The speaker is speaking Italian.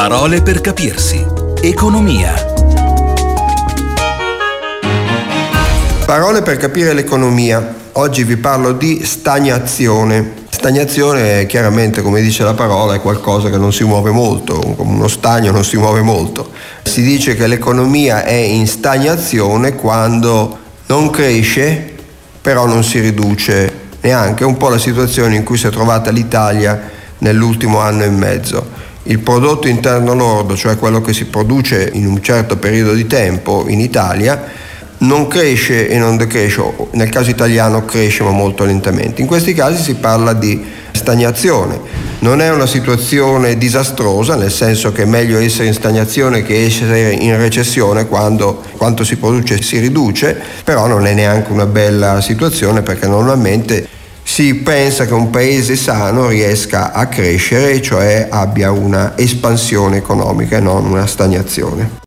Parole per capirsi. Economia. Parole per capire l'economia. Oggi vi parlo di stagnazione. Stagnazione chiaramente, come dice la parola, è qualcosa che non si muove molto, uno stagno non si muove molto. Si dice che l'economia è in stagnazione quando non cresce, però non si riduce neanche. È un po' la situazione in cui si è trovata l'Italia nell'ultimo anno e mezzo il prodotto interno lordo, cioè quello che si produce in un certo periodo di tempo in Italia, non cresce e non decresce, nel caso italiano cresce ma molto lentamente. In questi casi si parla di stagnazione. Non è una situazione disastrosa, nel senso che è meglio essere in stagnazione che essere in recessione quando quanto si produce si riduce, però non è neanche una bella situazione perché normalmente si pensa che un paese sano riesca a crescere, cioè abbia una espansione economica e non una stagnazione.